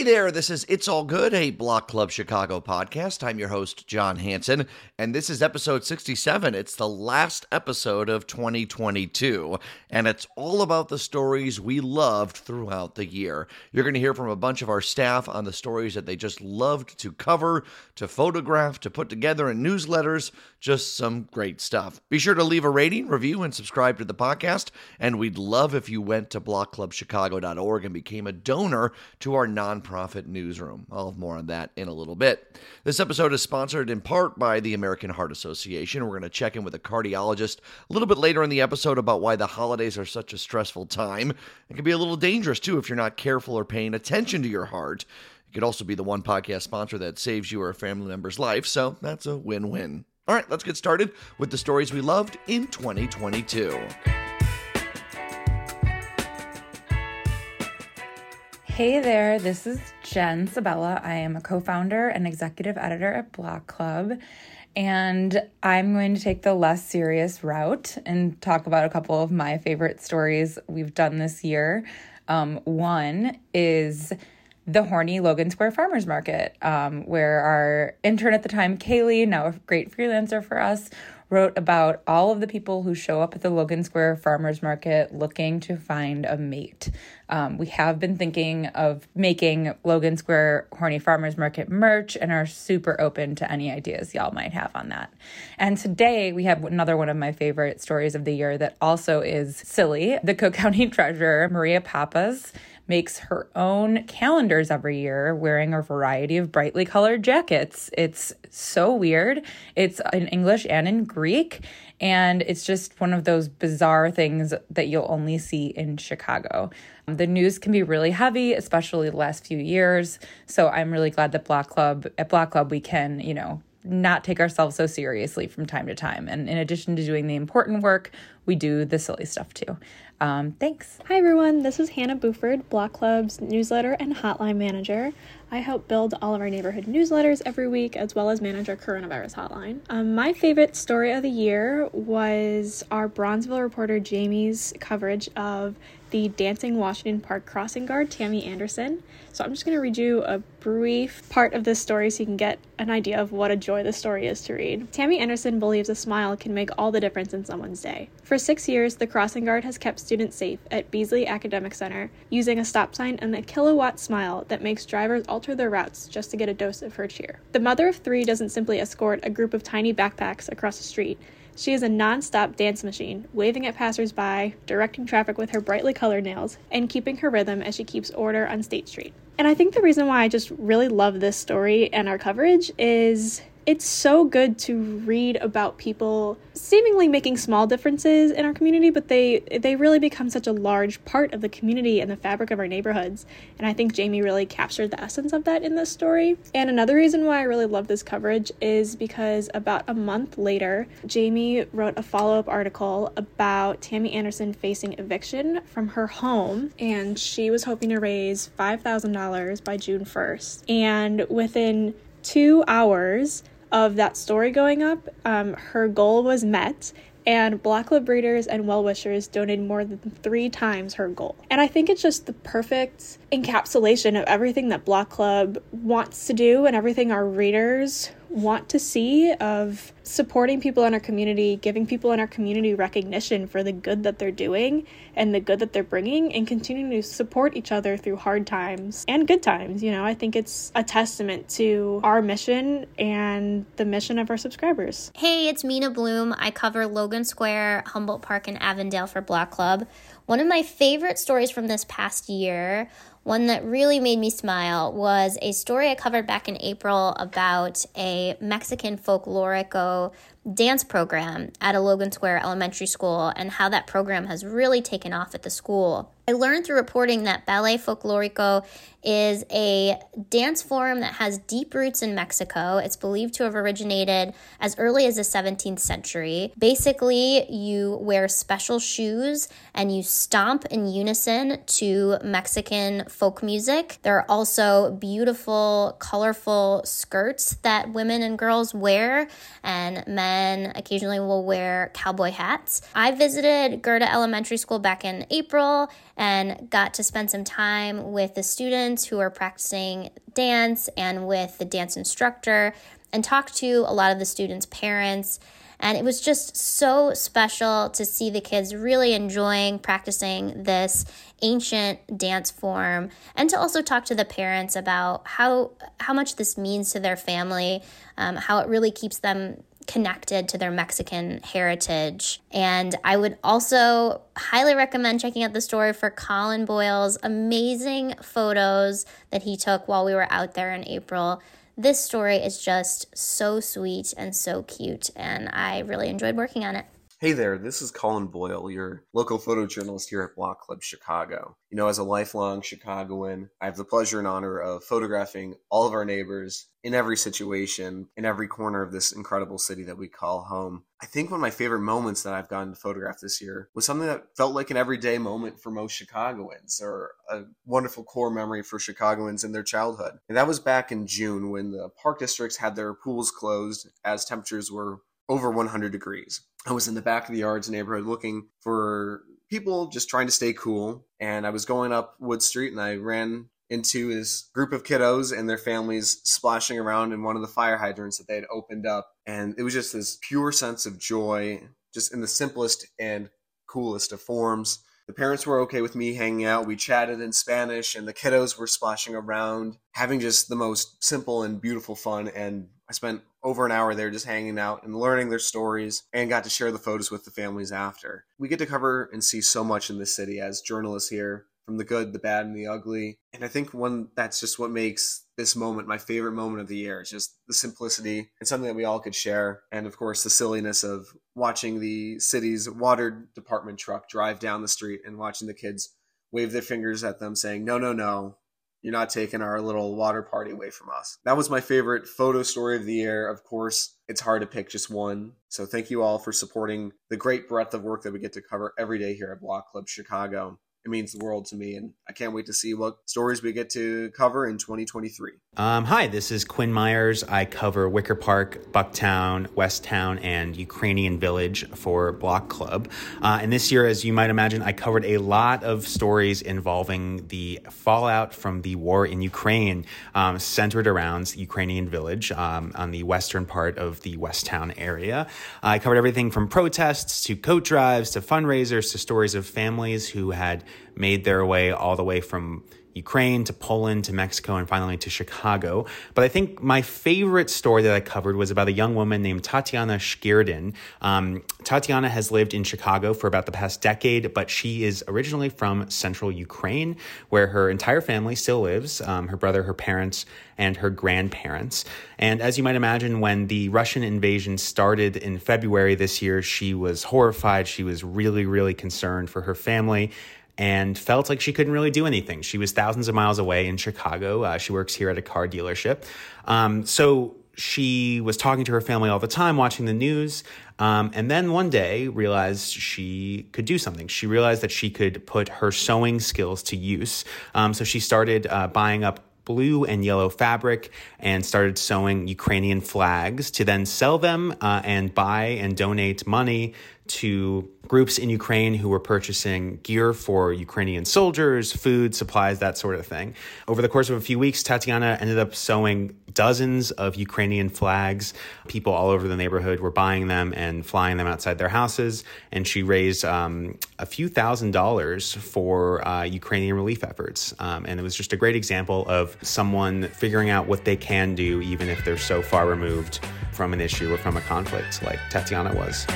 Hey there, this is It's All Good, a Block Club Chicago podcast. I'm your host, Jon Hansen, and this is episode 67. It's the last episode of 2022, and it's all about the stories we loved throughout the year. You're going to hear from a bunch of our staff on the stories that they just loved to cover, to photograph, to put together in newsletters, just some great stuff. Be sure to leave a rating, review, and subscribe to the podcast, and we'd love if you went to blockclubchicago.org and became a donor to our non nonprofit newsroom. I'll have more on that in a little bit. This episode is sponsored in part by the American Heart Association. We're going to check in with a cardiologist a little bit later in the episode about why the holidays are such a stressful time. It can be a little dangerous too if you're not careful or paying attention to your heart. It could also be the one podcast sponsor that saves you or a family member's life, so that's a win win. All right, let's get started with the stories we loved in 2022. Hey there, this is Jen Sabella. I am a co founder and executive editor at Block Club. And I'm going to take the less serious route and talk about a couple of my favorite stories we've done this year. Um, one is the horny Logan Square Farmers Market, um, where our intern at the time, Kaylee, now a great freelancer for us, wrote about all of the people who show up at the Logan Square Farmers Market looking to find a mate. Um, we have been thinking of making Logan Square Horny Farmers Market merch and are super open to any ideas y'all might have on that. And today we have another one of my favorite stories of the year that also is silly. The Cook County Treasurer, Maria Pappas, makes her own calendars every year wearing a variety of brightly colored jackets. It's so weird. It's in English and in Greek. And it's just one of those bizarre things that you'll only see in Chicago. The news can be really heavy, especially the last few years. So I'm really glad that Block Club, at Block Club, we can, you know, not take ourselves so seriously from time to time. And in addition to doing the important work, we do the silly stuff too. Um, thanks. Hi, everyone. This is Hannah Buford, Block Club's newsletter and hotline manager. I help build all of our neighborhood newsletters every week, as well as manage our coronavirus hotline. Um, my favorite story of the year was our Bronzeville reporter Jamie's coverage of the Dancing Washington Park crossing guard, Tammy Anderson. So I'm just going to read you a brief part of this story so you can get an idea of what a joy the story is to read. Tammy Anderson believes a smile can make all the difference in someone's day. For six years, the crossing guard has kept students safe at Beasley Academic Center using a stop sign and a kilowatt smile that makes drivers alter their routes just to get a dose of her cheer. The mother of three doesn't simply escort a group of tiny backpacks across the street. She is a non-stop dance machine, waving at passersby, directing traffic with her brightly colored nails, and keeping her rhythm as she keeps order on State Street. And I think the reason why I just really love this story and our coverage is it's so good to read about people seemingly making small differences in our community but they they really become such a large part of the community and the fabric of our neighborhoods. And i think jamie really captured the essence of that in this story. And another reason why i really love this coverage is because about a month later jamie wrote a follow-up article about tammy anderson facing eviction from her home. And she was hoping to raise $5000 by june 1st and within two hours of that story going up, um, her goal was met, and Block Club readers and well wishers donated more than three times her goal. And I think it's just the perfect encapsulation of everything that Block Club wants to do and everything our readers want to see of supporting people in our community, giving people in our community recognition for the good that they're doing and the good that they're bringing, and continuing to support each other through hard times and good times. You know, I think it's a testament to our mission and the mission of our subscribers. Hey, it's Mina Bloom. I cover Logan Square, Humboldt Park, and Avondale for Block Club. One of my favorite stories from this past year one that really made me smile was a story I covered back in April about a Mexican folklorico dance program at a Logan Square elementary school and how that program has really taken off at the school. I learned through reporting that ballet folklorico is a dance form that has deep roots in Mexico. It's believed to have originated as early as the 17th century. Basically, you wear special shoes and you stomp in unison to Mexican folk music. There are also beautiful, colorful skirts that women and girls wear, and men occasionally will wear cowboy hats. I visited Goethe Elementary School back in April and got to spend some time with the students who are practicing dance and with the dance instructor and talked to a lot of the students' parents. And it was just so special to see the kids really enjoying practicing this ancient dance form and to also talk to the parents about how how much this means to their family, um, how it really keeps them connected to their Mexican heritage. And I would also highly recommend checking out the story for Colin Boyle's amazing photos that he took while we were out there in April. This story is just so sweet and so cute, and I really enjoyed working on it. Hey there, this is Colin Boyle, your local photojournalist here at Block Club Chicago. You know, as a lifelong Chicagoan, I have the pleasure and honor of photographing all of our neighbors in every situation, in every corner of this incredible city that we call home. I think one of my favorite moments that I've gotten to photograph this year was something that felt like an everyday moment for most Chicagoans or a wonderful core memory for Chicagoans in their childhood. And that was back in June when the park districts had their pools closed as temperatures were over 100 degrees. I was in the back of the yards neighborhood looking for people just trying to stay cool. And I was going up Wood Street and I ran into this group of kiddos and their families splashing around in one of the fire hydrants that they had opened up. And it was just this pure sense of joy, just in the simplest and coolest of forms. The parents were okay with me hanging out. We chatted in Spanish, and the kiddos were splashing around, having just the most simple and beautiful fun. And I spent over an hour there just hanging out and learning their stories and got to share the photos with the families after. We get to cover and see so much in this city as journalists here from the good, the bad, and the ugly. And I think one that's just what makes this moment my favorite moment of the year. It's just the simplicity and something that we all could share. And of course, the silliness of watching the city's water department truck drive down the street and watching the kids wave their fingers at them saying, no, no, no, you're not taking our little water party away from us. That was my favorite photo story of the year. Of course, it's hard to pick just one. So thank you all for supporting the great breadth of work that we get to cover every day here at Block Club Chicago it means the world to me. And I can't wait to see what stories we get to cover in 2023. Um, hi, this is Quinn Myers. I cover Wicker Park, Bucktown, Westtown, and Ukrainian Village for Block Club. Uh, and this year, as you might imagine, I covered a lot of stories involving the fallout from the war in Ukraine, um, centered around Ukrainian Village um, on the western part of the Westtown area. I covered everything from protests to coat drives to fundraisers to stories of families who had made their way all the way from Ukraine to Poland to Mexico and finally to Chicago. But I think my favorite story that I covered was about a young woman named Tatiana Shkirdin. Um, Tatiana has lived in Chicago for about the past decade, but she is originally from central Ukraine, where her entire family still lives um, her brother, her parents, and her grandparents. And as you might imagine, when the Russian invasion started in February this year, she was horrified. She was really, really concerned for her family and felt like she couldn't really do anything. She was thousands of miles away in Chicago. Uh, she works here at a car dealership. Um, so she was talking to her family all the time, watching the news, um, and then one day realized she could do something. She realized that she could put her sewing skills to use. Um, so she started uh, buying up blue and yellow fabric and started sewing Ukrainian flags to then sell them uh, and buy and donate money to groups in Ukraine who were purchasing gear for Ukrainian soldiers, food, supplies, that sort of thing. Over the course of a few weeks, Tatiana ended up sewing dozens of Ukrainian flags. People all over the neighborhood were buying them and flying them outside their houses. And she raised um, a few thousand dollars for uh, Ukrainian relief efforts. Um, and it was just a great example of someone figuring out what they can do, even if they're so far removed from an issue or from a conflict, like Tatiana was.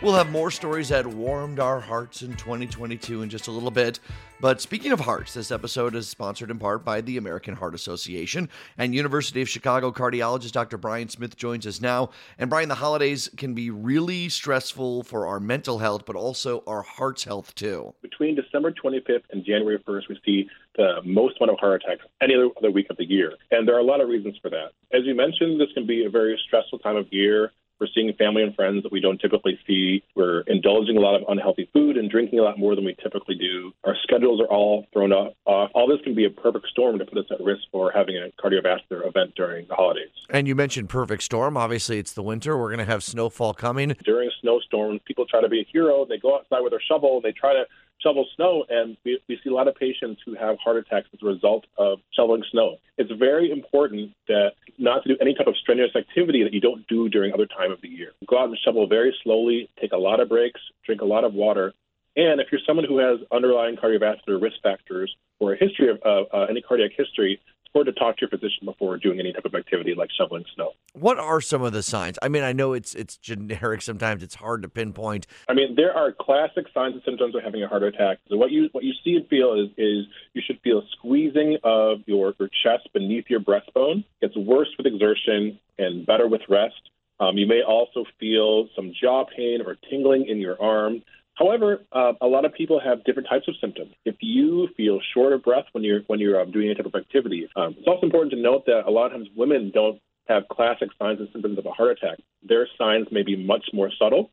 We'll have more stories that warmed our hearts in 2022 in just a little bit. But speaking of hearts, this episode is sponsored in part by the American Heart Association and University of Chicago cardiologist Dr. Brian Smith joins us now. And Brian, the holidays can be really stressful for our mental health, but also our heart's health too. Between December 25th and January 1st, we see the most amount of heart attacks any other week of the year. And there are a lot of reasons for that. As you mentioned, this can be a very stressful time of year We're seeing family and friends that we don't typically see. We're indulging a lot of unhealthy food and drinking a lot more than we typically do. Our schedules are all thrown off. Uh, all this can be a perfect storm to put us at risk for having a cardiovascular event during the holidays. And you mentioned perfect storm. Obviously, it's the winter. We're going to have snowfall coming. During snowstorms, people try to be a hero. They go outside with their shovel. and They try to shovel snow, and we, we see a lot of patients who have heart attacks as a result of shoveling snow. It's very important that not to do any type of strenuous activity that you don't do during other time of the year. Go out and shovel very slowly, take a lot of breaks, drink a lot of water, and if you're someone who has underlying cardiovascular risk factors or a history of uh, uh, any cardiac history, or to talk to your physician before doing any type of activity like shoveling snow. What are some of the signs? I mean, I know it's it's generic. Sometimes it's hard to pinpoint. I mean, there are classic signs and symptoms of having a heart attack. So what you what you see and feel is is you should feel squeezing of your, your chest beneath your breastbone. It gets worse with exertion and better with rest. Um, you may also feel some jaw pain or tingling in your arm. However, uh, a lot of people have different types of symptoms. If you feel short of breath when you're when you're um, doing any type of activity, um, it's also important to note that a lot of times women don't have classic signs and symptoms of a heart attack. Their signs may be much more subtle.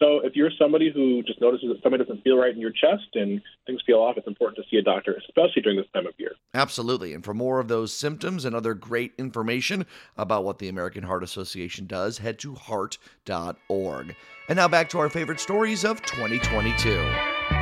So if you're somebody who just notices that somebody doesn't feel right in your chest and things feel off, it's important to see a doctor, especially during this time of year. Absolutely. And for more of those symptoms and other great information about what the American Heart Association does, head to heart.org. And now back to our favorite stories of 2022.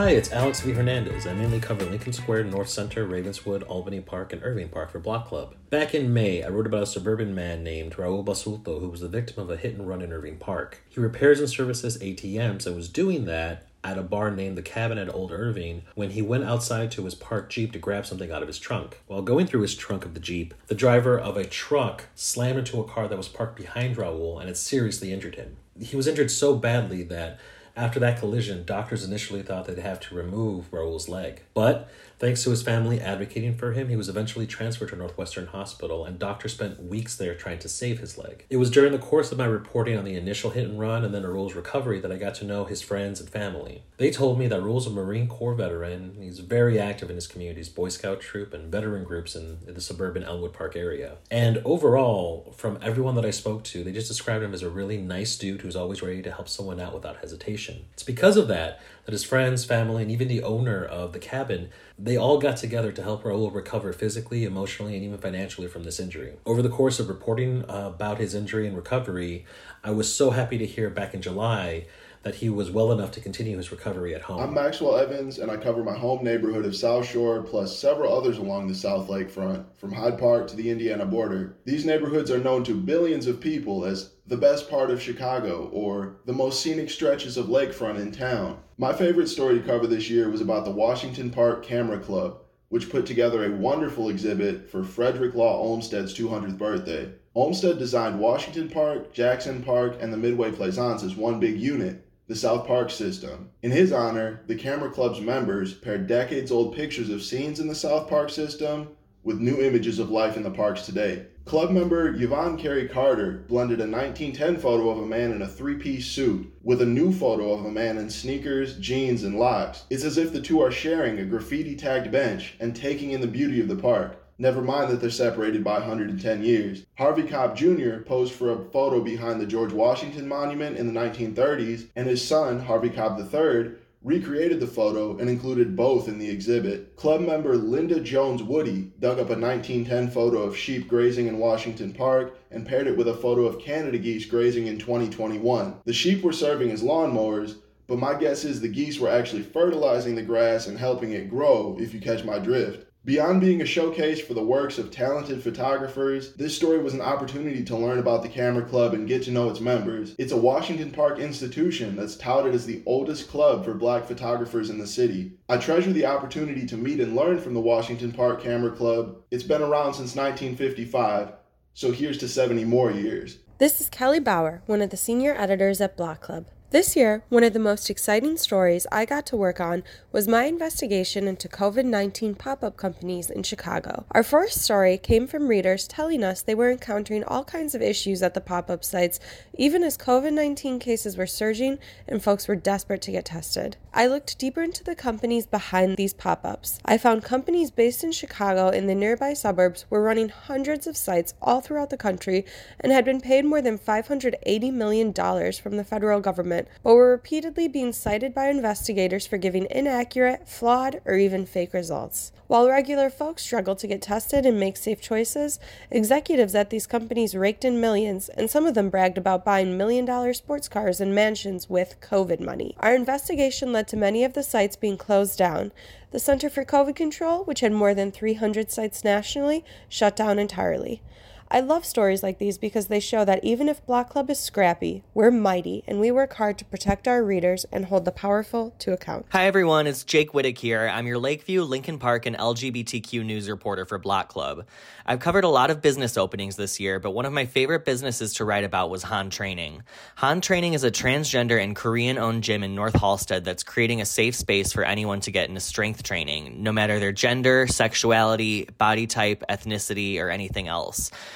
Hi, it's Alex V. Hernandez. I mainly cover Lincoln Square, North Center, Ravenswood, Albany Park, and Irving Park for Block Club. Back in May, I wrote about a suburban man named Raul Basulto who was the victim of a hit and run in Irving Park. He repairs and services ATMs and was doing that at a bar named the Cabin at Old Irving when he went outside to his parked Jeep to grab something out of his trunk. While going through his trunk of the Jeep, the driver of a truck slammed into a car that was parked behind Raul and it seriously injured him. He was injured so badly that after that collision, doctors initially thought they'd have to remove Raul's leg. But thanks to his family advocating for him, he was eventually transferred to Northwestern Hospital, and doctors spent weeks there trying to save his leg. It was during the course of my reporting on the initial hit and run and then Raul's recovery that I got to know his friends and family. They told me that Raul's a Marine Corps veteran. He's very active in his community's Boy Scout troop and veteran groups in the suburban Elmwood Park area. And overall, from everyone that I spoke to, they just described him as a really nice dude who's always ready to help someone out without hesitation. It's because of that his friends, family, and even the owner of the cabin, they all got together to help Raul recover physically, emotionally, and even financially from this injury. Over the course of reporting about his injury and recovery, I was so happy to hear back in July that he was well enough to continue his recovery at home. I'm Maxwell Evans, and I cover my home neighborhood of South Shore plus several others along the South Lake front, from Hyde Park to the Indiana border. These neighborhoods are known to billions of people as the best part of Chicago or the most scenic stretches of lakefront in town. My favorite story to cover this year was about the Washington Park Camera Club, which put together a wonderful exhibit for Frederick Law Olmsted's 200th birthday. Olmsted designed Washington Park, Jackson Park, and the Midway Plaisance as one big unit, the South Park system. In his honor, the Camera Club's members paired decades old pictures of scenes in the South Park system with new images of life in the parks today. Club member Yvonne Carey Carter blended a 1910 photo of a man in a three piece suit with a new photo of a man in sneakers, jeans, and locks. It's as if the two are sharing a graffiti tagged bench and taking in the beauty of the park. Never mind that they're separated by 110 years. Harvey Cobb Jr. posed for a photo behind the George Washington Monument in the 1930s, and his son, Harvey Cobb III, recreated the photo and included both in the exhibit. Club member Linda Jones Woody dug up a 1910 photo of sheep grazing in Washington Park and paired it with a photo of Canada geese grazing in 2021. The sheep were serving as lawnmowers, but my guess is the geese were actually fertilizing the grass and helping it grow, if you catch my drift. Beyond being a showcase for the works of talented photographers, this story was an opportunity to learn about the Camera Club and get to know its members. It's a Washington Park institution that's touted as the oldest club for black photographers in the city. I treasure the opportunity to meet and learn from the Washington Park Camera Club. It's been around since 1955, so here's to 70 more years. This is Kelly Bauer, one of the senior editors at Block Club. This year, one of the most exciting stories I got to work on was my investigation into COVID 19 pop up companies in Chicago. Our first story came from readers telling us they were encountering all kinds of issues at the pop up sites, even as COVID 19 cases were surging and folks were desperate to get tested. I looked deeper into the companies behind these pop ups. I found companies based in Chicago and the nearby suburbs were running hundreds of sites all throughout the country and had been paid more than $580 million from the federal government but were repeatedly being cited by investigators for giving inaccurate, flawed, or even fake results. While regular folks struggled to get tested and make safe choices, executives at these companies raked in millions, and some of them bragged about buying million dollar sports cars and mansions with COVID money. Our investigation led to many of the sites being closed down. The Center for COVID Control, which had more than 300 sites nationally, shut down entirely. I love stories like these because they show that even if Block Club is scrappy, we're mighty and we work hard to protect our readers and hold the powerful to account. Hi everyone, it's Jake Wittich here. I'm your Lakeview, Lincoln Park, and LGBTQ news reporter for Block Club. I've covered a lot of business openings this year, but one of my favorite businesses to write about was Han Training. Han Training is a transgender and Korean owned gym in North Halsted that's creating a safe space for anyone to get into strength training, no matter their gender, sexuality, body type, ethnicity, or anything else.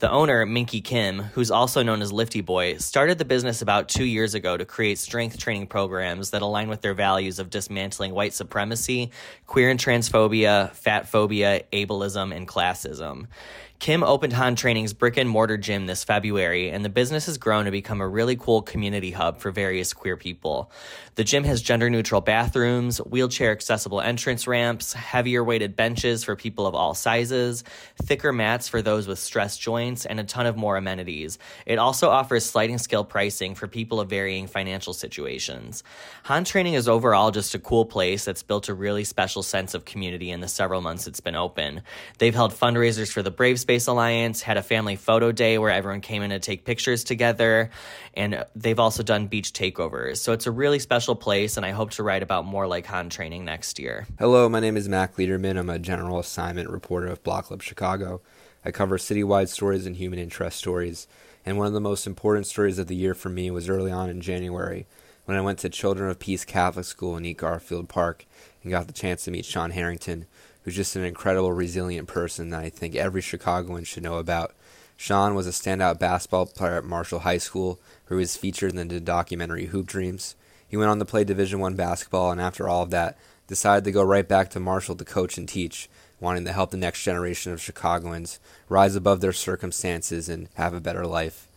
The owner, Minky Kim, who's also known as Lifty Boy, started the business about two years ago to create strength training programs that align with their values of dismantling white supremacy, queer and transphobia, fat phobia, ableism, and classism. Kim opened Han Training's brick and mortar gym this February, and the business has grown to become a really cool community hub for various queer people. The gym has gender neutral bathrooms, wheelchair accessible entrance ramps, heavier weighted benches for people of all sizes, thicker mats for those with stress joints, and a ton of more amenities. It also offers sliding scale pricing for people of varying financial situations. Han Training is overall just a cool place that's built a really special sense of community in the several months it's been open. They've held fundraisers for the Brave Space Alliance, had a family photo day where everyone came in to take pictures together, and they've also done beach takeovers. So it's a really special place, and I hope to write about more like Han training next year. Hello, my name is Mack Liederman. I'm a general assignment reporter of Block Club Chicago. I cover citywide stories and human interest stories, and one of the most important stories of the year for me was early on in January when I went to Children of Peace Catholic School in East Garfield Park and got the chance to meet Shawn Harrington, who's just an incredible, resilient person that I think every Chicagoan should know about. Shawn was a standout basketball player at Marshall High School, who was featured in the documentary Hoop Dreams. He went on to play Division One basketball, and after all of that, decided to go right back to Marshall to coach and teach, wanting to help the next generation of Chicagoans rise above their circumstances and have a better life.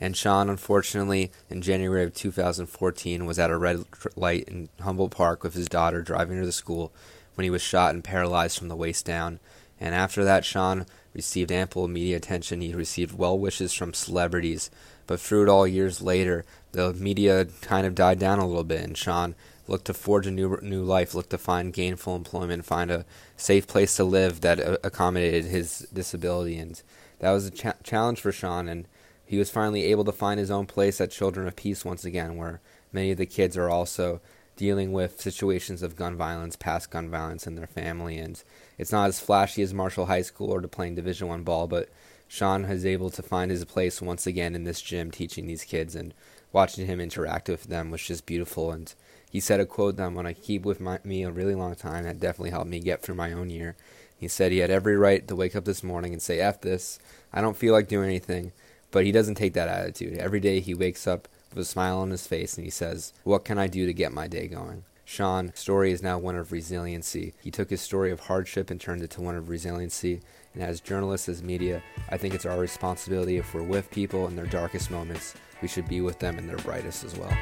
And Shawn, unfortunately, in January of 2014, was at a red light in Humboldt Park with his daughter driving to the school when he was shot and paralyzed from the waist down. And after that, Shawn received ample media attention. He received well wishes from celebrities. But through it all, years later, the media kind of died down a little bit, and Shawn looked to forge a new new life, looked to find gainful employment, find a safe place to live that uh, accommodated his disability, and that was a cha- challenge for Shawn. And he was finally able to find his own place at Children of Peace once again, where many of the kids are also dealing with situations of gun violence, past gun violence in their family, and it's not as flashy as Marshall High School or to playing Division One ball, but Shawn is able to find his place once again in this gym, teaching these kids and watching him interact with them was just beautiful. And he said a quote that I'm going to keep with my, me a really long time. That definitely helped me get through my own year. He said he had every right to wake up this morning and say, F this. I don't feel like doing anything. But he doesn't take that attitude. Every day he wakes up with a smile on his face and he says, What can I do to get my day going? Shawn's story is now one of resiliency. He took his story of hardship and turned it to one of resiliency. And as journalists, as media, I think it's our responsibility if we're with people in their darkest moments, we should be with them in their brightest as well.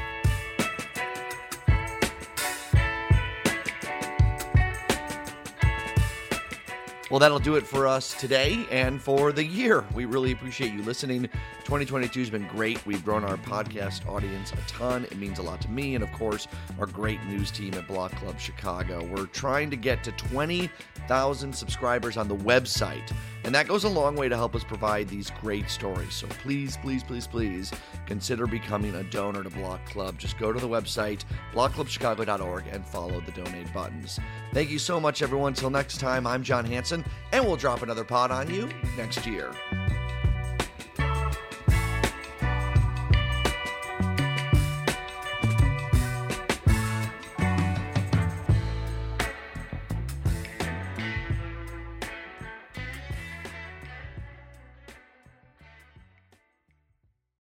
Well, that'll do it for us today and for the year. We really appreciate you listening. 2022 has been great. We've grown our podcast audience a ton. It means a lot to me and, of course, our great news team at Block Club Chicago. We're trying to get to 20,000 subscribers on the website, and that goes a long way to help us provide these great stories. So please, please, please, please consider becoming a donor to Block Club. Just go to the website, blockclubchicago.org, and follow the donate buttons. Thank you so much, everyone. Till next time, I'm Jon Hansen, and we'll drop another pod on you next year.